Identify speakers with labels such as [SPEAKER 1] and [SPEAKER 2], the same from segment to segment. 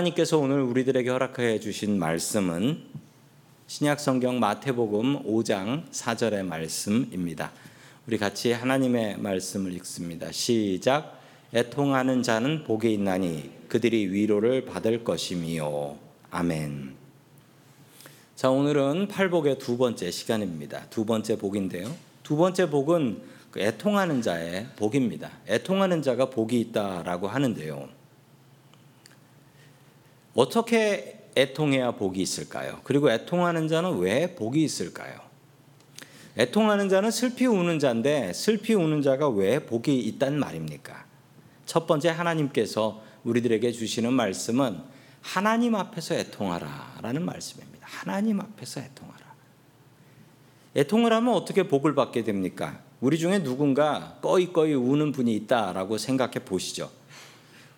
[SPEAKER 1] 하나님께서 오늘 우리들에게 허락해 주신 말씀은 신약 성경 마태복음 5장 4절의 말씀입니다. 우리 같이 하나님의 말씀을 읽습니다. 시작. 애통하는 자는 복이 있나니 그들이 위로를 받을 것이미요. 아멘. 자, 오늘은 팔복의 두 번째 시간입니다. 두 번째 복인데요. 두 번째 복은 그 애통하는 자의 복입니다. 애통하는 자가 복이 있다라고 하는데요. 어떻게 애통해야 복이 있을까요? 그리고 애통하는 자는 왜 복이 있을까요? 애통하는 자는 슬피 우는 자인데 슬피 우는 자가 왜 복이 있단 말입니까? 첫 번째 하나님께서 우리들에게 주시는 말씀은 하나님 앞에서 애통하라라는 말씀입니다. 하나님 앞에서 애통하라. 애통을 하면 어떻게 복을 받게 됩니까? 우리 중에 누군가 꺼이꺼이 우는 분이 있다라고 생각해 보시죠.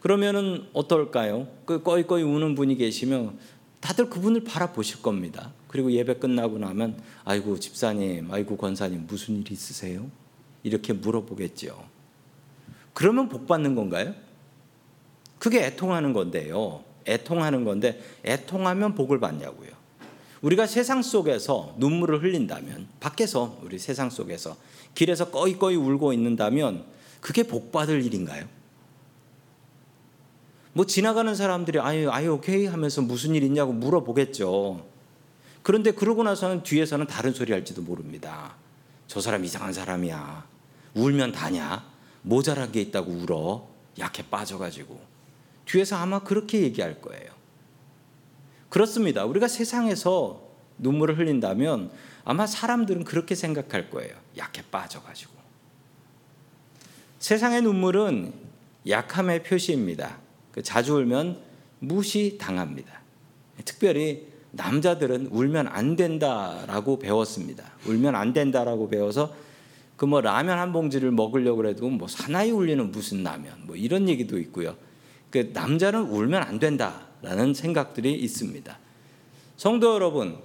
[SPEAKER 1] 그러면은 어떨까요? 그 꺼이꺼이 우는 분이 계시면 다들 그분을 바라보실 겁니다. 그리고 예배 끝나고 나면 아이고 집사님, 아이고 권사님 무슨 일 있으세요? 이렇게 물어보겠죠. 그러면 복 받는 건가요? 그게 애통하는 건데요. 애통하는 건데 애통하면 복을 받냐고요. 우리가 세상 속에서 눈물을 흘린다면 밖에서 우리 세상 속에서 길에서 꺼이꺼이 울고 있는다면 그게 복 받을 일인가요? 뭐 지나가는 사람들이 아유 아유 오케이 하면서 무슨 일 있냐고 물어보겠죠. 그런데 그러고 나서는 뒤에서는 다른 소리 할지도 모릅니다. 저 사람 이상한 사람이야. 울면 다냐? 모자란 게 있다고 울어. 약해 빠져가지고. 뒤에서 아마 그렇게 얘기할 거예요. 그렇습니다. 우리가 세상에서 눈물을 흘린다면 아마 사람들은 그렇게 생각할 거예요. 약해 빠져가지고. 세상의 눈물은 약함의 표시입니다. 그 자주 울면 무시당합니다. 특별히 남자들은 울면 안 된다라고 배웠습니다. 울면 안 된다라고 배워서 그 뭐 라면 한 봉지를 먹으려고 해도 뭐 사나이 울리는 무슨 라면 뭐 이런 얘기도 있고요. 그 남자는 울면 안 된다라는 생각들이 있습니다. 성도 여러분,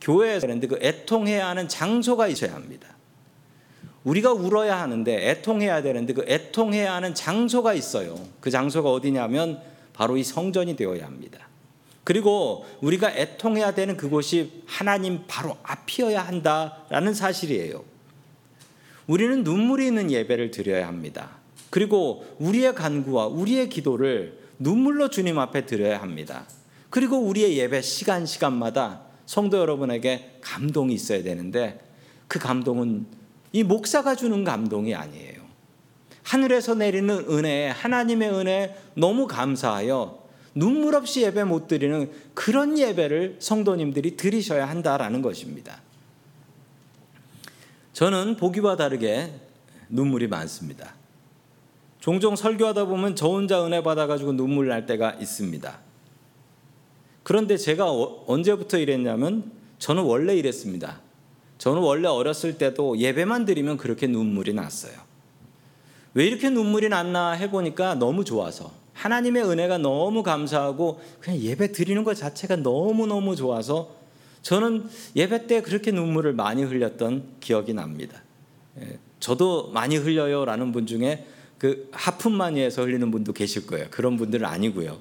[SPEAKER 1] 교회에서 그 애통해야 하는 장소가 있어야 합니다. 우리가 울어야 하는데 애통해야 되는데 그 애통해야 하는 장소가 있어요. 그 장소가 어디냐면 바로 이 성전이 되어야 합니다. 그리고 우리가 애통해야 되는 그곳이 하나님 바로 앞이어야 한다라는 사실이에요. 우리는 눈물이 있는 예배를 드려야 합니다. 그리고 우리의 간구와 우리의 기도를 눈물로 주님 앞에 드려야 합니다. 그리고 우리의 예배 시간 시간마다 성도 여러분에게 감동이 있어야 되는데 그 감동은 이 목사가 주는 감동이 아니에요. 하늘에서 내리는 은혜, 하나님의 은혜 너무 감사하여 눈물 없이 예배 못 드리는 그런 예배를 성도님들이 드리셔야 한다라는 것입니다. 저는 보기와 다르게 눈물이 많습니다. 종종 설교하다 보면 저 혼자 은혜 받아가지고 눈물 날 때가 있습니다. 그런데 제가 어, 언제부터 이랬냐면 저는 원래 이랬습니다. 저는 원래 어렸을 때도 예배만 드리면 그렇게 눈물이 났어요. 왜 이렇게 눈물이 났나 해보니까 너무 좋아서 하나님의 은혜가 너무 감사하고 그냥 예배 드리는 것 자체가 너무너무 좋아서 저는 예배 때 그렇게 눈물을 많이 흘렸던 기억이 납니다. 예, 저도 많이 흘려요 라는 분 중에 그 하품만이해서 흘리는 분도 계실 거예요. 그런 분들은 아니고요.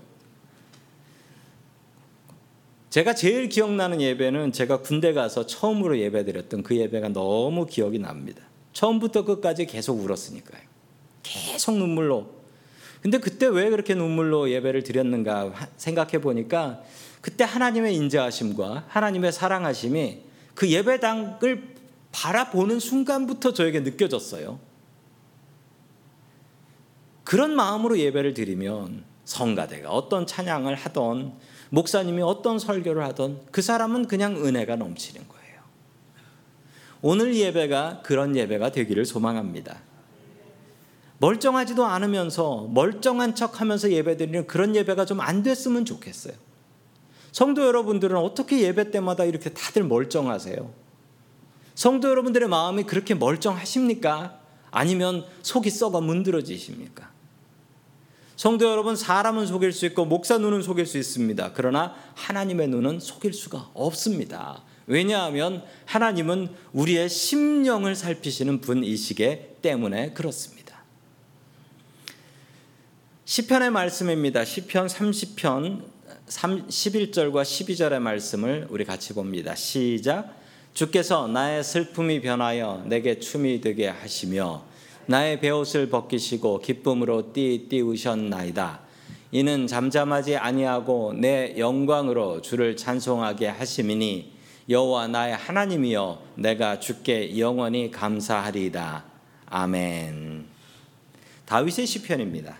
[SPEAKER 1] 제가 제일 기억나는 예배는 제가 군대 가서 처음으로 예배드렸던 그 예배가 너무 기억이 납니다. 처음부터 끝까지 계속 울었으니까요. 계속 눈물로. 근데 그때 왜 그렇게 눈물로 예배를 드렸는가 생각해 보니까 그때 하나님의 인자하심과 하나님의 사랑하심이 그 예배당을 바라보는 순간부터 저에게 느껴졌어요. 그런 마음으로 예배를 드리면 성가대가 어떤 찬양을 하던 목사님이 어떤 설교를 하던 그 사람은 그냥 은혜가 넘치는 거예요. 오늘 예배가 그런 예배가 되기를 소망합니다. 멀쩡하지도 않으면서 멀쩡한 척 하면서 예배 드리는 그런 예배가 좀 안 됐으면 좋겠어요. 성도 여러분들은 어떻게 예배 때마다 이렇게 다들 멀쩡하세요? 성도 여러분들의 마음이 그렇게 멀쩡하십니까? 아니면 속이 썩어 문드러지십니까? 성도 여러분, 사람은 속일 수 있고 목사 눈은 속일 수 있습니다. 그러나 하나님의 눈은 속일 수가 없습니다. 왜냐하면 하나님은 우리의 심령을 살피시는 분이시기 때문에 그렇습니다. 시편의 말씀입니다. 시편 30편 11절과 12절의 말씀을 우리 같이 봅니다. 시작. 주께서 나의 슬픔이 변하여 내게 춤이 되게 하시며 나의 베옷을 벗기시고 기쁨으로 띠 띠우셨나이다. 이는 잠잠하지 아니하고 내 영광으로 주를 찬송하게 하심이니 여호와 나의 하나님이여 내가 주께 영원히 감사하리이다. 아멘. 다윗의 시편입니다.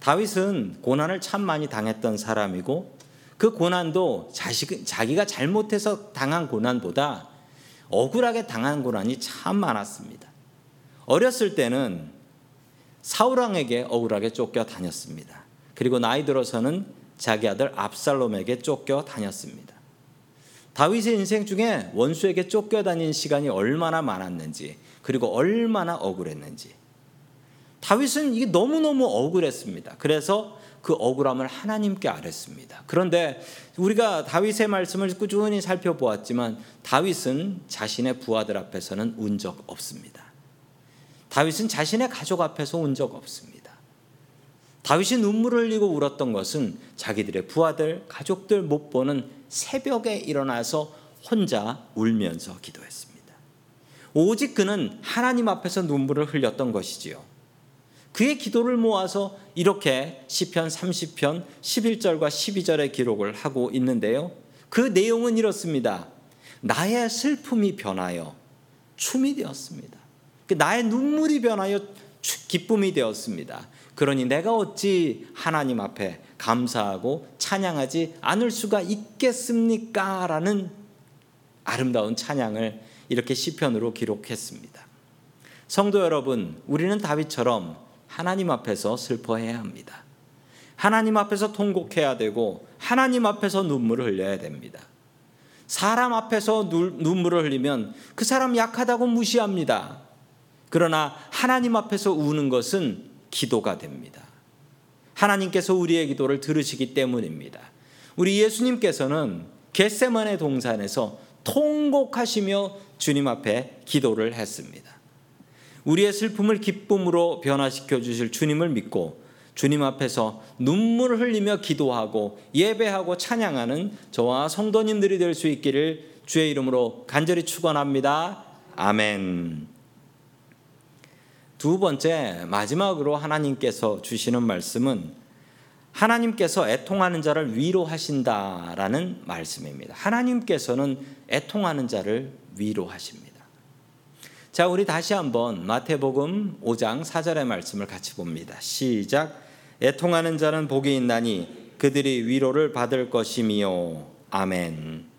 [SPEAKER 1] 다윗은 고난을 참 많이 당했던 사람이고 그 고난도 자식, 자기가 잘못해서 당한 고난보다 억울하게 당한 고난이 참 많았습니다. 어렸을 때는 사울왕에게 억울하게 쫓겨 다녔습니다. 그리고 나이 들어서는 자기 아들 압살롬에게 쫓겨 다녔습니다. 다윗의 인생 중에 원수에게 쫓겨 다닌 시간이 얼마나 많았는지 그리고 얼마나 억울했는지 다윗은 이게 너무너무 억울했습니다. 그래서 그 억울함을 하나님께 아랬습니다. 그런데 우리가 다윗의 말씀을 꾸준히 살펴보았지만 다윗은 자신의 부하들 앞에서는 운 적 없습니다. 다윗은 자신의 가족 앞에서 운 적 없습니다. 다윗이 눈물을 흘리고 울었던 것은 자기들의 부하들, 가족들 못 보는 새벽에 일어나서 혼자 울면서 기도했습니다. 오직 그는 하나님 앞에서 눈물을 흘렸던 것이지요. 그의 기도를 모아서 이렇게 시편 30편 11절과 12절의 기록을 하고 있는데요. 그 내용은 이렇습니다. 나의 슬픔이 변하여 춤이 되었습니다. 그 나의 눈물이 변하여 기쁨이 되었습니다. 그러니 내가 어찌 하나님 앞에 감사하고 찬양하지 않을 수가 있겠습니까? 라는 아름다운 찬양을 이렇게 시편으로 기록했습니다. 성도 여러분, 우리는 다윗처럼 하나님 앞에서 슬퍼해야 합니다. 하나님 앞에서 통곡해야 되고 하나님 앞에서 눈물을 흘려야 됩니다. 사람 앞에서 눈물을 흘리면 그 사람 약하다고 무시합니다. 그러나 하나님 앞에서 우는 것은 기도가 됩니다. 하나님께서 우리의 기도를 들으시기 때문입니다. 우리 예수님께서는 겟세만의 동산에서 통곡하시며 주님 앞에 기도를 했습니다. 우리의 슬픔을 기쁨으로 변화시켜 주실 주님을 믿고 주님 앞에서 눈물을 흘리며 기도하고 예배하고 찬양하는 저와 성도님들이 될 수 있기를 주의 이름으로 간절히 축원합니다. 아멘. 두 번째 마지막으로 하나님께서 주시는 말씀은 하나님께서 애통하는 자를 위로하신다라는 말씀입니다. 하나님께서는 애통하는 자를 위로하십니다. 자, 우리 다시 한번 마태복음 5장 4절의 말씀을 같이 봅니다. 시작. 애통하는 자는 복이 있나니 그들이 위로를 받을 것이미요. 아멘.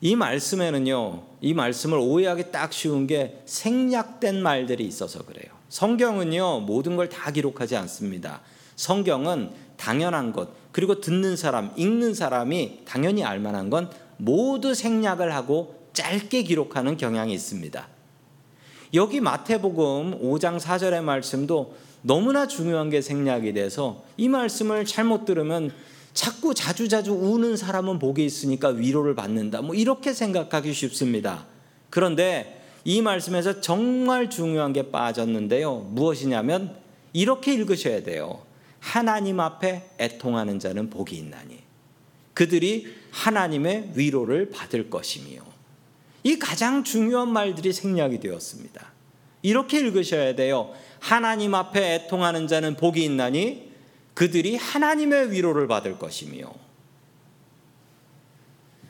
[SPEAKER 1] 이 말씀에는요, 이 말씀을 오해하기 딱 쉬운 게 생략된 말들이 있어서 그래요. 성경은요, 모든 걸 다 기록하지 않습니다. 성경은 당연한 것, 그리고 듣는 사람, 읽는 사람이 당연히 알 만한 건 모두 생략을 하고 짧게 기록하는 경향이 있습니다. 여기 마태복음 5장 4절의 말씀도 너무나 중요한 게 생략이 돼서 이 말씀을 잘못 들으면 자꾸 자주자주 우는 사람은 복이 있으니까 위로를 받는다. 뭐 이렇게 생각하기 쉽습니다. 그런데 이 말씀에서 정말 중요한 게 빠졌는데요. 무엇이냐면 이렇게 읽으셔야 돼요. 하나님 앞에 애통하는 자는 복이 있나니 그들이 하나님의 위로를 받을 것이며 이 가장 중요한 말들이 생략이 되었습니다. 이렇게 읽으셔야 돼요. 하나님 앞에 애통하는 자는 복이 있나니 그들이 하나님의 위로를 받을 것이며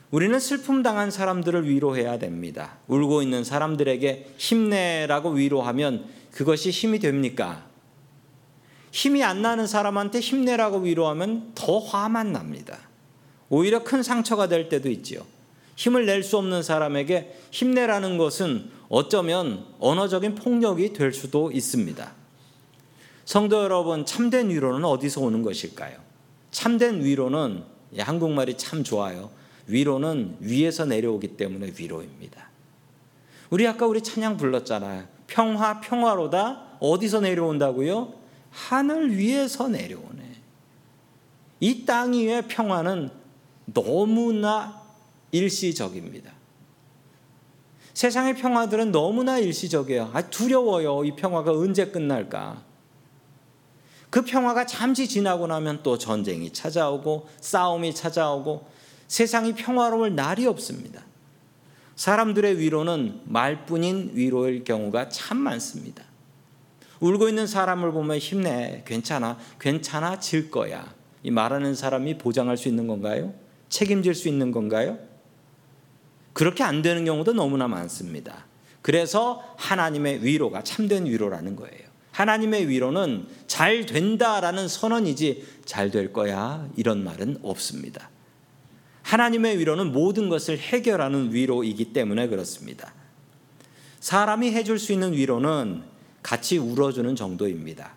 [SPEAKER 1] 우리는 슬픔 당한 사람들을 위로해야 됩니다. 울고 있는 사람들에게 힘내라고 위로하면 그것이 힘이 됩니까? 힘이 안 나는 사람한테 힘내라고 위로하면 더 화만 납니다. 오히려 큰 상처가 될 때도 있지요. 힘을 낼 수 없는 사람에게 힘내라는 것은 어쩌면 언어적인 폭력이 될 수도 있습니다. 성도 여러분, 참된 위로는 어디서 오는 것일까요? 참된 위로는 한국말이 참 좋아요. 위로는 위에서 내려오기 때문에 위로입니다. 우리 아까 우리 찬양 불렀잖아요. 평화 평화로다 어디서 내려온다고요? 하늘 위에서 내려오네. 이 땅 위의 평화는 너무나 일시적입니다. 세상의 평화들은 너무나 일시적이에요. 아, 두려워요. 이 평화가 언제 끝날까? 그 평화가 잠시 지나고 나면 또 전쟁이 찾아오고 싸움이 찾아오고 세상이 평화로울 날이 없습니다. 사람들의 위로는 말뿐인 위로일 경우가 참 많습니다. 울고 있는 사람을 보면 힘내, 괜찮아, 괜찮아 질 거야. 이 말하는 사람이 보장할 수 있는 건가요? 책임질 수 있는 건가요? 그렇게 안 되는 경우도 너무나 많습니다. 그래서 하나님의 위로가 참된 위로라는 거예요. 하나님의 위로는 잘 된다라는 선언이지 잘 될 거야 이런 말은 없습니다. 하나님의 위로는 모든 것을 해결하는 위로이기 때문에 그렇습니다. 사람이 해줄 수 있는 위로는 같이 울어주는 정도입니다.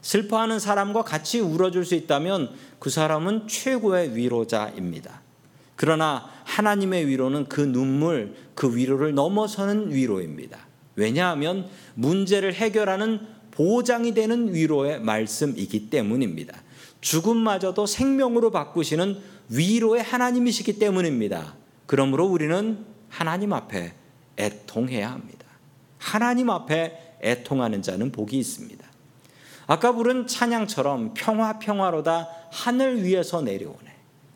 [SPEAKER 1] 슬퍼하는 사람과 같이 울어줄 수 있다면 그 사람은 최고의 위로자입니다. 그러나 하나님의 위로는 그 눈물, 그 위로를 넘어서는 위로입니다. 왜냐하면 문제를 해결하는 보장이 되는 위로의 말씀이기 때문입니다. 죽음마저도 생명으로 바꾸시는 위로의 하나님이시기 때문입니다. 그러므로 우리는 하나님 앞에 애통해야 합니다. 하나님 앞에 애통하는 자는 복이 있습니다. 아까 부른 찬양처럼 평화 평화로다 하늘 위에서 내려오네.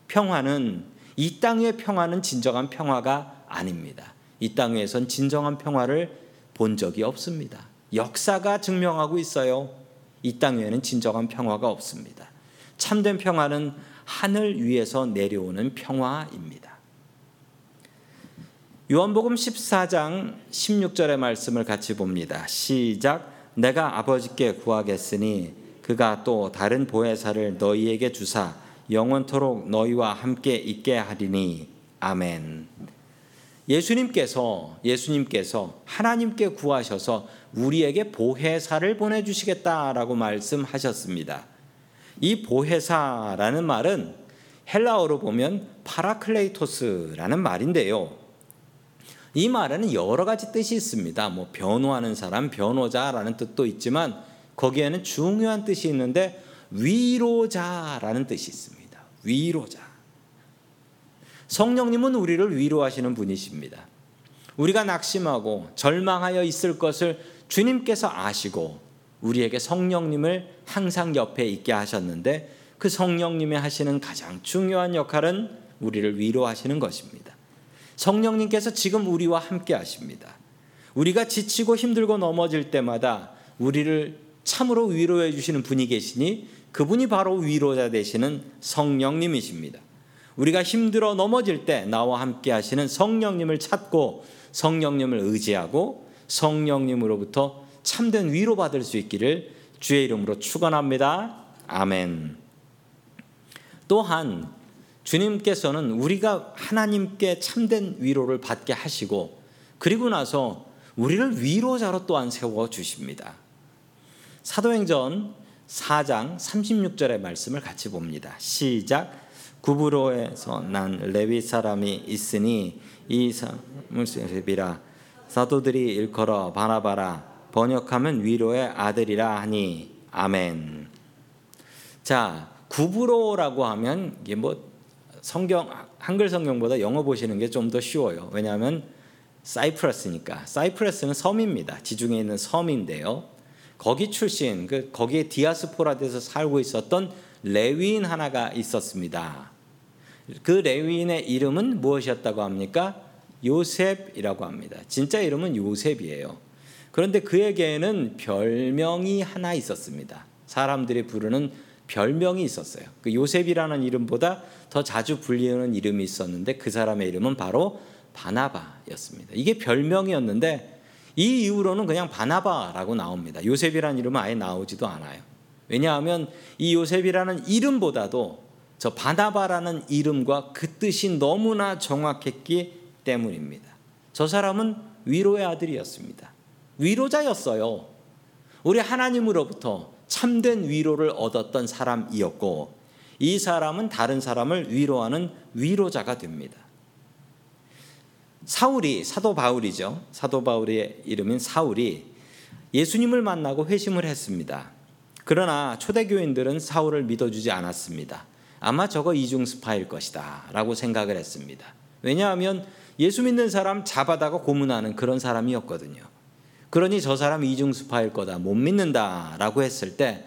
[SPEAKER 1] 평화는 이 땅의 평화는 진정한 평화가 아닙니다. 이 땅에선 진정한 평화를 본 적이 없습니다. 역사가 증명하고 있어요. 이땅 위에는 진정한 평화가 없습니다. 참된 평화는 하늘 위에서 내려오는 평화입니다. 요한복음 14장 16절의 말씀을 같이 봅니다. 시작 내가 아버지께 구하겠으니 그가 또 다른 보혜사를 너희에게 주사 영원토록 너희와 함께 있게 하리니 아멘. 예수님께서 예수님께서 하나님께 구하셔서 우리에게 보혜사를 보내 주시겠다라고 말씀하셨습니다. 이 보혜사라는 말은 헬라어로 보면 παράκλητος라는 말인데요. 이 말에는 여러 가지 뜻이 있습니다. 뭐 변호하는 사람, 변호자라는 뜻도 있지만 거기에는 중요한 뜻이 있는데 위로자라는 뜻이 있습니다. 위로자. 성령님은 우리를 위로하시는 분이십니다. 우리가 낙심하고 절망하여 있을 것을 주님께서 아시고 우리에게 성령님을 항상 옆에 있게 하셨는데 그 성령님이 하시는 가장 중요한 역할은 우리를 위로하시는 것입니다. 성령님께서 지금 우리와 함께 하십니다. 우리가 지치고 힘들고 넘어질 때마다 우리를 참으로 위로해 주시는 분이 계시니 그분이 바로 위로자 되시는 성령님이십니다. 우리가 힘들어 넘어질 때 나와 함께 하시는 성령님을 찾고 성령님을 의지하고 성령님으로부터 참된 위로받을 수 있기를 주의 이름으로 축원합니다. 아멘. 또한 주님께서는 우리가 하나님께 참된 위로를 받게 하시고 그리고 나서 우리를 위로자로 또한 세워 주십니다. 사도행전 4장 36절의 말씀을 같이 봅니다. 시작 구브로에서 난 레위 사람이 있으니 이 사람을 비라 사도들이 일컬어 바나바라 번역하면 위로의 아들이라 하니 아멘. 자 구브로라고 하면 이게 뭐 성경 한글 성경보다 영어 보시는 게 좀 더 쉬워요. 왜냐하면 사이프러스니까 사이프러스는 섬입니다. 지중해 있는 섬인데요. 거기 출신 그 거기에 디아스포라에서 살고 있었던 레위인 하나가 있었습니다. 그 레위인의 이름은 무엇이었다고 합니까? 요셉이라고 합니다. 진짜 이름은 요셉이에요. 그런데 그에게는 별명이 하나 있었습니다. 사람들이 부르는 별명이 있었어요. 그 요셉이라는 이름보다 더 자주 불리는 이름이 있었는데 그 사람의 이름은 바로 바나바였습니다. 이게 별명이었는데 이 이후로는 그냥 바나바라고 나옵니다. 요셉이라는 이름은 아예 나오지도 않아요. 왜냐하면 이 요셉이라는 이름보다도 저 바나바라는 이름과 그 뜻이 너무나 정확했기 때문입니다. 저 사람은 위로의 아들이었습니다. 위로자였어요. 우리 하나님으로부터 참된 위로를 얻었던 사람이었고 이 사람은 다른 사람을 위로하는 위로자가 됩니다. 사울이 사도 바울이죠. 사도 바울의 이름인 사울이 예수님을 만나고 회심을 했습니다. 그러나 초대교인들은 사울을 믿어주지 않았습니다. 아마 저거 이중 스파일 것이다 라고 생각을 했습니다. 왜냐하면 예수 믿는 사람 잡아다가 고문하는 그런 사람이었거든요. 그러니 저 사람 이중 스파일 거다 못 믿는다 라고 했을 때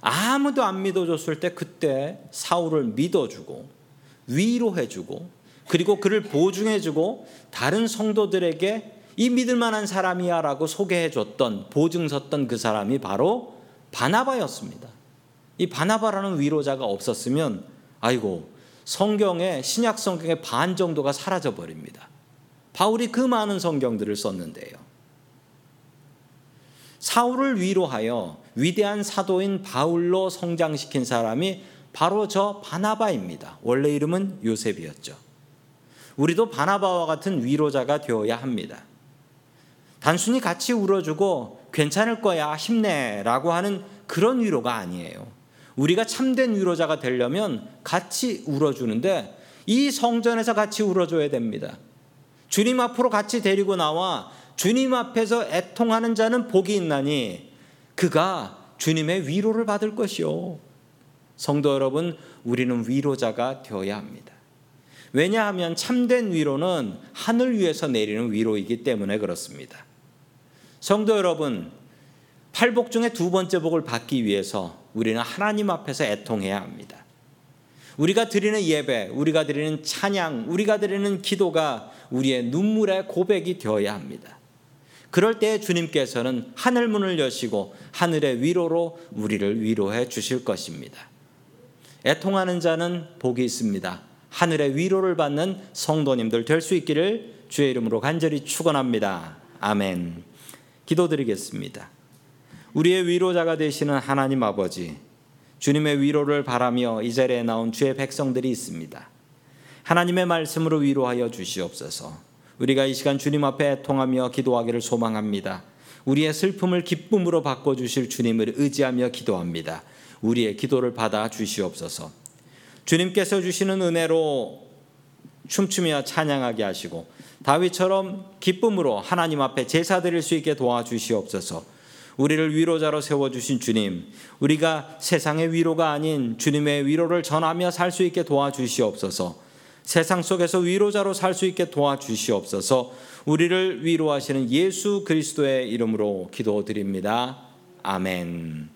[SPEAKER 1] 아무도 안 믿어줬을 때 그때 사울을 믿어주고 위로해주고 그리고 그를 보증해주고 다른 성도들에게 이 믿을 만한 사람이야 라고 소개해줬던 보증 섰던 그 사람이 바로 바나바였습니다. 이 바나바라는 위로자가 없었으면 아이고 성경의 신약 성경의 반 정도가 사라져 버립니다. 바울이 그 많은 성경들을 썼는데요. 사울을 위로하여 위대한 사도인 바울로 성장시킨 사람이 바로 저 바나바입니다. 원래 이름은 요셉이었죠. 우리도 바나바와 같은 위로자가 되어야 합니다. 단순히 같이 울어주고 괜찮을 거야 힘내라고 하는 그런 위로가 아니에요. 우리가 참된 위로자가 되려면 같이 울어주는데 이 성전에서 같이 울어줘야 됩니다. 주님 앞으로 같이 데리고 나와 주님 앞에서 애통하는 자는 복이 있나니 그가 주님의 위로를 받을 것이요. 성도 여러분, 우리는 위로자가 되어야 합니다. 왜냐하면 참된 위로는 하늘 위에서 내리는 위로이기 때문에 그렇습니다. 성도 여러분, 팔복 중에 두 번째 복을 받기 위해서 우리는 하나님 앞에서 애통해야 합니다. 우리가 드리는 예배, 우리가 드리는 찬양, 우리가 드리는 기도가 우리의 눈물의 고백이 되어야 합니다. 그럴 때 주님께서는 하늘 문을 여시고 하늘의 위로로 우리를 위로해 주실 것입니다. 애통하는 자는 복이 있습니다. 하늘의 위로를 받는 성도님들 될 수 있기를 주의 이름으로 간절히 축원합니다. 아멘. 기도드리겠습니다. 우리의 위로자가 되시는 하나님 아버지, 주님의 위로를 바라며 이 자리에 나온 주의 백성들이 있습니다. 하나님의 말씀으로 위로하여 주시옵소서. 우리가 이 시간 주님 앞에 통하며 기도하기를 소망합니다. 우리의 슬픔을 기쁨으로 바꿔 주실 주님을 의지하며 기도합니다. 우리의 기도를 받아 주시옵소서. 주님께서 주시는 은혜로 춤추며 찬양하게 하시고 다윗처럼 기쁨으로 하나님 앞에 제사 드릴 수 있게 도와주시옵소서. 우리를 위로자로 세워주신 주님, 우리가 세상의 위로가 아닌 주님의 위로를 전하며 살 수 있게 도와주시옵소서. 세상 속에서 위로자로 살 수 있게 도와주시옵소서. 우리를 위로하시는 예수 그리스도의 이름으로 기도드립니다. 아멘.